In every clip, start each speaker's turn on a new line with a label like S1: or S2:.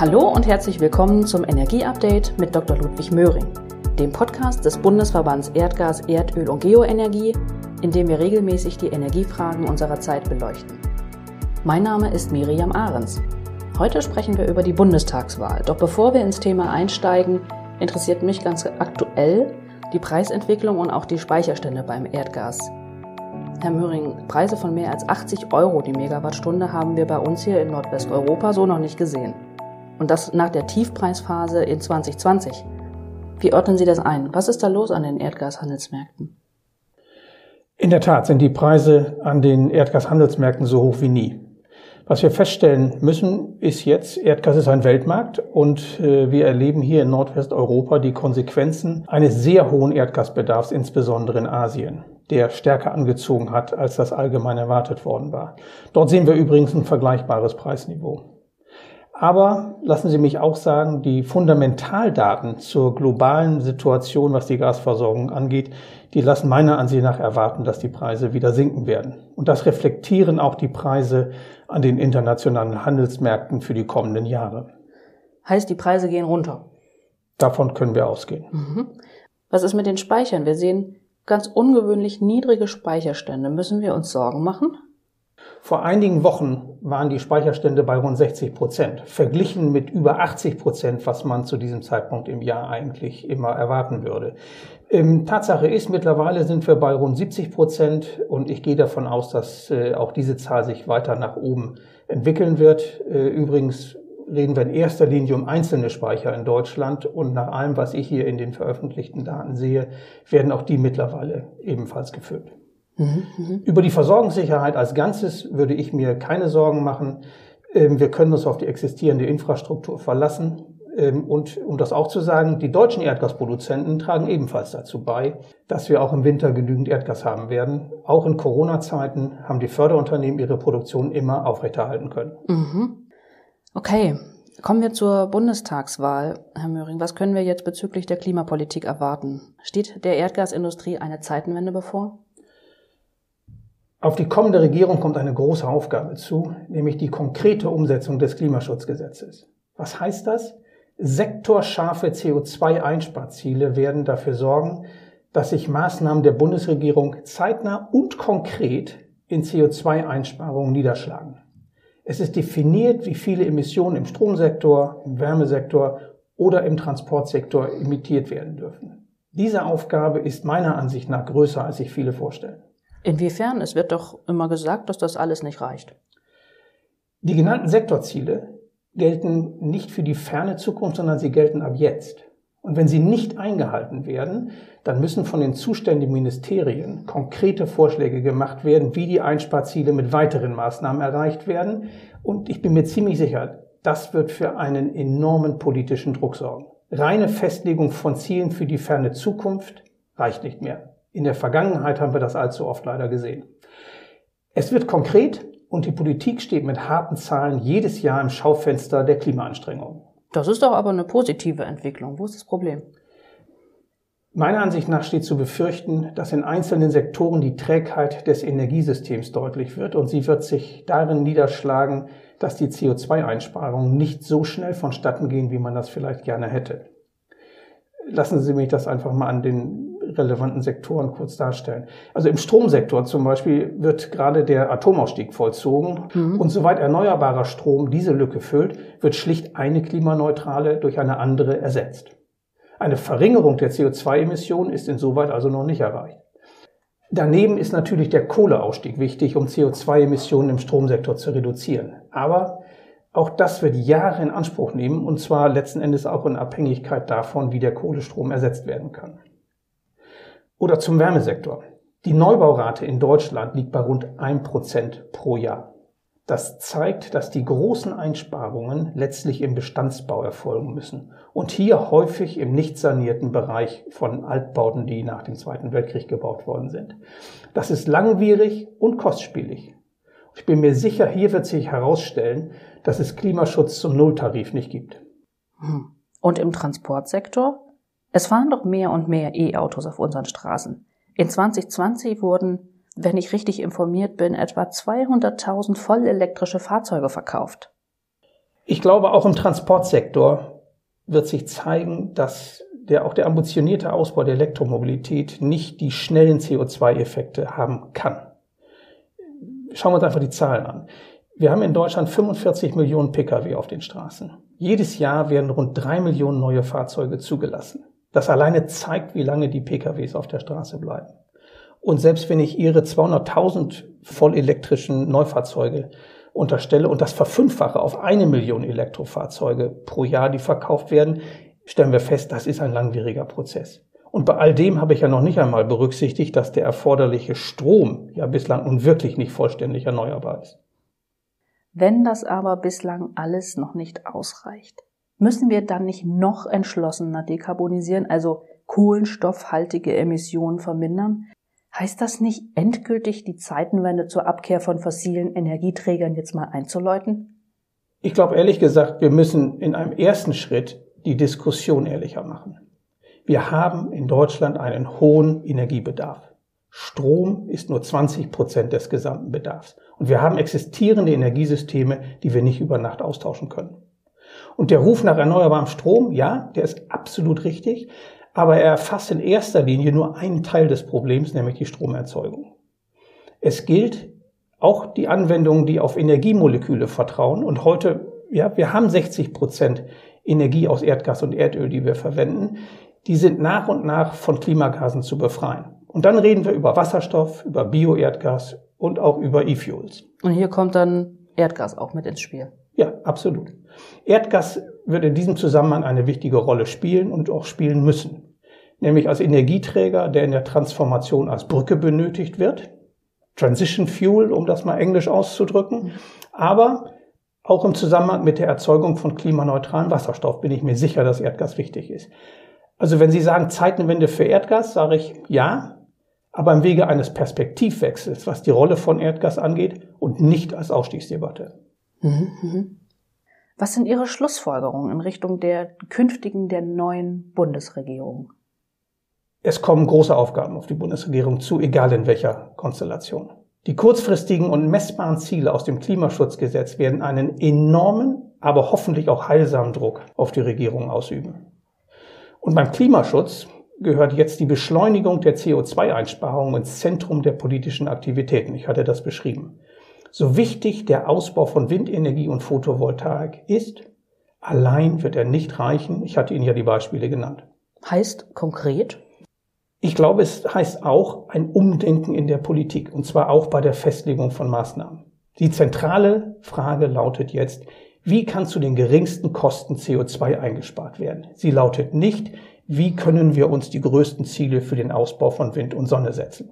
S1: Hallo und herzlich willkommen zum Energieupdate mit Dr. Ludwig Möhring, dem Podcast des Bundesverbands Erdgas, Erdöl und Geoenergie, in dem wir regelmäßig die Energiefragen unserer Zeit beleuchten. Mein Name ist Miriam Ahrens. Heute sprechen wir über die Bundestagswahl. Doch bevor wir ins Thema einsteigen, interessiert mich ganz aktuell die Preisentwicklung und auch die Speicherstände beim Erdgas. Herr Möhring, Preise von mehr als 80 Euro die Megawattstunde haben wir bei uns hier in Nordwesteuropa so noch nicht gesehen. Und das nach der Tiefpreisphase in 2020. Wie ordnen Sie das ein? Was ist da los an den Erdgashandelsmärkten?
S2: In der Tat sind die Preise an den Erdgashandelsmärkten so hoch wie nie. Was wir feststellen müssen, ist jetzt, Erdgas ist ein Weltmarkt und äh, wir erleben hier in Nordwesteuropa die Konsequenzen eines sehr hohen Erdgasbedarfs, insbesondere in Asien, der stärker angezogen hat, als das allgemein erwartet worden war. Dort sehen wir übrigens ein vergleichbares Preisniveau. Aber lassen Sie mich auch sagen, die Fundamentaldaten zur globalen Situation, was die Gasversorgung angeht, die lassen meiner Ansicht nach erwarten, dass die Preise wieder sinken werden. Und das reflektieren auch die Preise an den internationalen Handelsmärkten für die kommenden Jahre.
S1: Heißt, die Preise gehen runter?
S2: Davon können wir ausgehen. Mhm.
S1: Was ist mit den Speichern? Wir sehen ganz ungewöhnlich niedrige Speicherstände. Müssen wir uns Sorgen machen?
S2: Vor einigen Wochen waren die Speicherstände bei rund 60 Prozent, verglichen mit über 80 Prozent, was man zu diesem Zeitpunkt im Jahr eigentlich immer erwarten würde. Ähm, Tatsache ist, mittlerweile sind wir bei rund 70 Prozent und ich gehe davon aus, dass äh, auch diese Zahl sich weiter nach oben entwickeln wird. Äh, übrigens reden wir in erster Linie um einzelne Speicher in Deutschland und nach allem, was ich hier in den veröffentlichten Daten sehe, werden auch die mittlerweile ebenfalls gefüllt. Mhm, mhm, Über die Versorgungssicherheit als Ganzes würde ich mir keine Sorgen machen. Ähm, wir können uns auf die existierende Infrastruktur verlassen. Ähm, und um das auch zu sagen, die deutschen Erdgasproduzenten tragen ebenfalls dazu bei, dass wir auch im Winter genügend Erdgas haben werden. Auch in Corona-Zeiten haben die Förderunternehmen ihre Produktion immer aufrechterhalten können.
S1: Mhm. Okay, kommen wir zur Bundestagswahl. Herr Möhring, was können wir jetzt bezüglich der Klimapolitik erwarten? Steht der Erdgasindustrie eine Zeitenwende bevor?
S2: Auf die kommende Regierung kommt eine große Aufgabe zu, nämlich die konkrete Umsetzung des Klimaschutzgesetzes. Was heißt das? Sektorscharfe CO2-Einsparziele werden dafür sorgen, dass sich Maßnahmen der Bundesregierung zeitnah und konkret in CO2-Einsparungen niederschlagen. Es ist definiert, wie viele Emissionen im Stromsektor, im Wärmesektor oder im Transportsektor emittiert werden dürfen. Diese Aufgabe ist meiner Ansicht nach größer, als sich viele vorstellen.
S1: Inwiefern? Es wird doch immer gesagt, dass das alles nicht reicht.
S2: Die genannten Sektorziele gelten nicht für die ferne Zukunft, sondern sie gelten ab jetzt. Und wenn sie nicht eingehalten werden, dann müssen von den zuständigen Ministerien konkrete Vorschläge gemacht werden, wie die Einsparziele mit weiteren Maßnahmen erreicht werden. Und ich bin mir ziemlich sicher, das wird für einen enormen politischen Druck sorgen. Reine Festlegung von Zielen für die ferne Zukunft reicht nicht mehr. In der Vergangenheit haben wir das allzu oft leider gesehen. Es wird konkret und die Politik steht mit harten Zahlen jedes Jahr im Schaufenster der Klimaanstrengungen.
S1: Das ist doch aber eine positive Entwicklung. Wo ist das Problem?
S2: Meiner Ansicht nach steht zu befürchten, dass in einzelnen Sektoren die Trägheit des Energiesystems deutlich wird und sie wird sich darin niederschlagen, dass die CO2-Einsparungen nicht so schnell vonstatten gehen, wie man das vielleicht gerne hätte. Lassen Sie mich das einfach mal an den relevanten Sektoren kurz darstellen. Also im Stromsektor zum Beispiel wird gerade der Atomausstieg vollzogen mhm. und soweit erneuerbarer Strom diese Lücke füllt, wird schlicht eine klimaneutrale durch eine andere ersetzt. Eine Verringerung der CO2-Emissionen ist insoweit also noch nicht erreicht. Daneben ist natürlich der Kohleausstieg wichtig, um CO2-Emissionen im Stromsektor zu reduzieren. Aber auch das wird Jahre in Anspruch nehmen und zwar letzten Endes auch in Abhängigkeit davon, wie der Kohlestrom ersetzt werden kann. Oder zum Wärmesektor. Die Neubaurate in Deutschland liegt bei rund 1% pro Jahr. Das zeigt, dass die großen Einsparungen letztlich im Bestandsbau erfolgen müssen und hier häufig im nicht sanierten Bereich von Altbauten, die nach dem Zweiten Weltkrieg gebaut worden sind. Das ist langwierig und kostspielig. Ich bin mir sicher, hier wird sich herausstellen, dass es Klimaschutz zum Nulltarif nicht gibt.
S1: Hm. Und im Transportsektor? Es fahren doch mehr und mehr E-Autos auf unseren Straßen. In 2020 wurden, wenn ich richtig informiert bin, etwa 200.000 vollelektrische Fahrzeuge verkauft.
S2: Ich glaube, auch im Transportsektor wird sich zeigen, dass der, auch der ambitionierte Ausbau der Elektromobilität nicht die schnellen CO2-Effekte haben kann. Schauen wir uns einfach die Zahlen an. Wir haben in Deutschland 45 Millionen Pkw auf den Straßen. Jedes Jahr werden rund drei Millionen neue Fahrzeuge zugelassen. Das alleine zeigt, wie lange die PKWs auf der Straße bleiben. Und selbst wenn ich Ihre 200.000 vollelektrischen Neufahrzeuge unterstelle und das verfünffache auf eine Million Elektrofahrzeuge pro Jahr, die verkauft werden, stellen wir fest, das ist ein langwieriger Prozess. Und bei all dem habe ich ja noch nicht einmal berücksichtigt, dass der erforderliche Strom ja bislang nun wirklich nicht vollständig erneuerbar ist.
S1: Wenn das aber bislang alles noch nicht ausreicht, müssen wir dann nicht noch entschlossener dekarbonisieren, also kohlenstoffhaltige Emissionen vermindern? Heißt das nicht endgültig die Zeitenwende zur Abkehr von fossilen Energieträgern jetzt mal einzuläuten?
S2: Ich glaube ehrlich gesagt, wir müssen in einem ersten Schritt die Diskussion ehrlicher machen. Wir haben in Deutschland einen hohen Energiebedarf. Strom ist nur 20 Prozent des gesamten Bedarfs. Und wir haben existierende Energiesysteme, die wir nicht über Nacht austauschen können. Und der Ruf nach erneuerbarem Strom, ja, der ist absolut richtig, aber er erfasst in erster Linie nur einen Teil des Problems, nämlich die Stromerzeugung. Es gilt auch die Anwendungen, die auf Energiemoleküle vertrauen. Und heute, ja, wir haben 60 Prozent Energie aus Erdgas und Erdöl, die wir verwenden. Die sind nach und nach von Klimagasen zu befreien. Und dann reden wir über Wasserstoff, über Bioerdgas und auch über E-Fuels.
S1: Und hier kommt dann Erdgas auch mit ins Spiel.
S2: Ja, absolut. Erdgas wird in diesem Zusammenhang eine wichtige Rolle spielen und auch spielen müssen. Nämlich als Energieträger, der in der Transformation als Brücke benötigt wird. Transition Fuel, um das mal englisch auszudrücken. Aber auch im Zusammenhang mit der Erzeugung von klimaneutralen Wasserstoff bin ich mir sicher, dass Erdgas wichtig ist. Also wenn Sie sagen Zeitenwende für Erdgas, sage ich ja, aber im Wege eines Perspektivwechsels, was die Rolle von Erdgas angeht und nicht als Ausstiegsdebatte. Mhm,
S1: mhm. Was sind Ihre Schlussfolgerungen in Richtung der künftigen, der neuen Bundesregierung?
S2: Es kommen große Aufgaben auf die Bundesregierung zu, egal in welcher Konstellation. Die kurzfristigen und messbaren Ziele aus dem Klimaschutzgesetz werden einen enormen, aber hoffentlich auch heilsamen Druck auf die Regierung ausüben. Und beim Klimaschutz gehört jetzt die Beschleunigung der CO2-Einsparungen ins Zentrum der politischen Aktivitäten. Ich hatte das beschrieben. So wichtig der Ausbau von Windenergie und Photovoltaik ist, allein wird er nicht reichen. Ich hatte Ihnen ja die Beispiele genannt.
S1: Heißt konkret?
S2: Ich glaube, es heißt auch ein Umdenken in der Politik, und zwar auch bei der Festlegung von Maßnahmen. Die zentrale Frage lautet jetzt, wie kann zu den geringsten Kosten CO2 eingespart werden? Sie lautet nicht, wie können wir uns die größten Ziele für den Ausbau von Wind und Sonne setzen?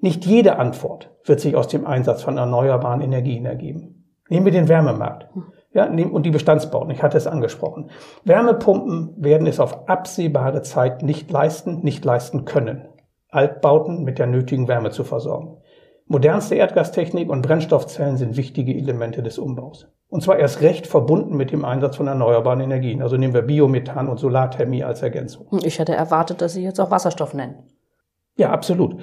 S2: Nicht jede Antwort wird sich aus dem Einsatz von erneuerbaren Energien ergeben. Nehmen wir den Wärmemarkt. Ja, und die Bestandsbauten, ich hatte es angesprochen. Wärmepumpen werden es auf absehbare Zeit nicht leisten, nicht leisten können, Altbauten mit der nötigen Wärme zu versorgen. Modernste Erdgastechnik und Brennstoffzellen sind wichtige Elemente des Umbaus. Und zwar erst recht verbunden mit dem Einsatz von erneuerbaren Energien. Also nehmen wir Biomethan und Solarthermie als Ergänzung.
S1: Ich hätte erwartet, dass Sie jetzt auch Wasserstoff nennen.
S2: Ja, absolut.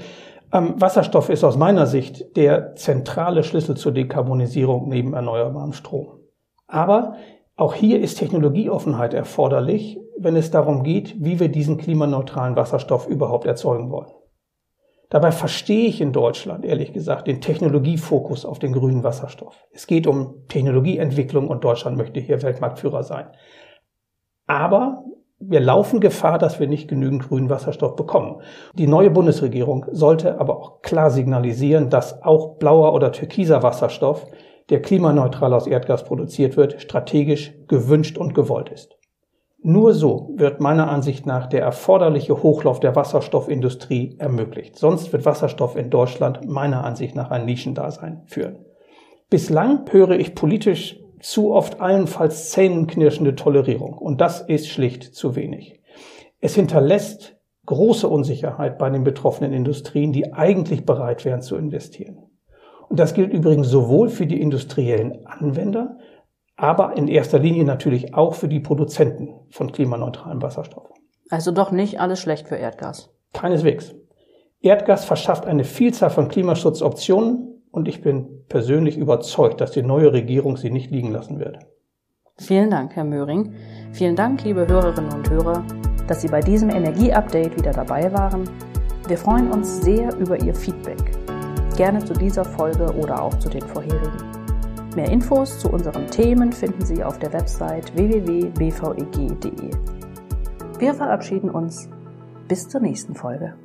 S2: Ähm, Wasserstoff ist aus meiner Sicht der zentrale Schlüssel zur Dekarbonisierung neben erneuerbarem Strom. Aber auch hier ist Technologieoffenheit erforderlich, wenn es darum geht, wie wir diesen klimaneutralen Wasserstoff überhaupt erzeugen wollen. Dabei verstehe ich in Deutschland, ehrlich gesagt, den Technologiefokus auf den grünen Wasserstoff. Es geht um Technologieentwicklung und Deutschland möchte hier Weltmarktführer sein. Aber wir laufen Gefahr, dass wir nicht genügend grünen Wasserstoff bekommen. Die neue Bundesregierung sollte aber auch klar signalisieren, dass auch blauer oder türkiser Wasserstoff, der klimaneutral aus Erdgas produziert wird, strategisch gewünscht und gewollt ist. Nur so wird meiner Ansicht nach der erforderliche Hochlauf der Wasserstoffindustrie ermöglicht. Sonst wird Wasserstoff in Deutschland meiner Ansicht nach ein Nischendasein führen. Bislang höre ich politisch zu oft allenfalls zähnenknirschende Tolerierung und das ist schlicht zu wenig. Es hinterlässt große Unsicherheit bei den betroffenen Industrien, die eigentlich bereit wären zu investieren. Und das gilt übrigens sowohl für die industriellen Anwender aber in erster Linie natürlich auch für die Produzenten von klimaneutralem Wasserstoff.
S1: Also doch nicht alles schlecht für Erdgas.
S2: Keineswegs. Erdgas verschafft eine Vielzahl von Klimaschutzoptionen und ich bin persönlich überzeugt, dass die neue Regierung sie nicht liegen lassen wird.
S1: Vielen Dank, Herr Möhring. Vielen Dank, liebe Hörerinnen und Hörer, dass Sie bei diesem Energieupdate wieder dabei waren. Wir freuen uns sehr über Ihr Feedback. Gerne zu dieser Folge oder auch zu den vorherigen. Mehr Infos zu unseren Themen finden Sie auf der Website www.bveg.de. Wir verabschieden uns. Bis zur nächsten Folge.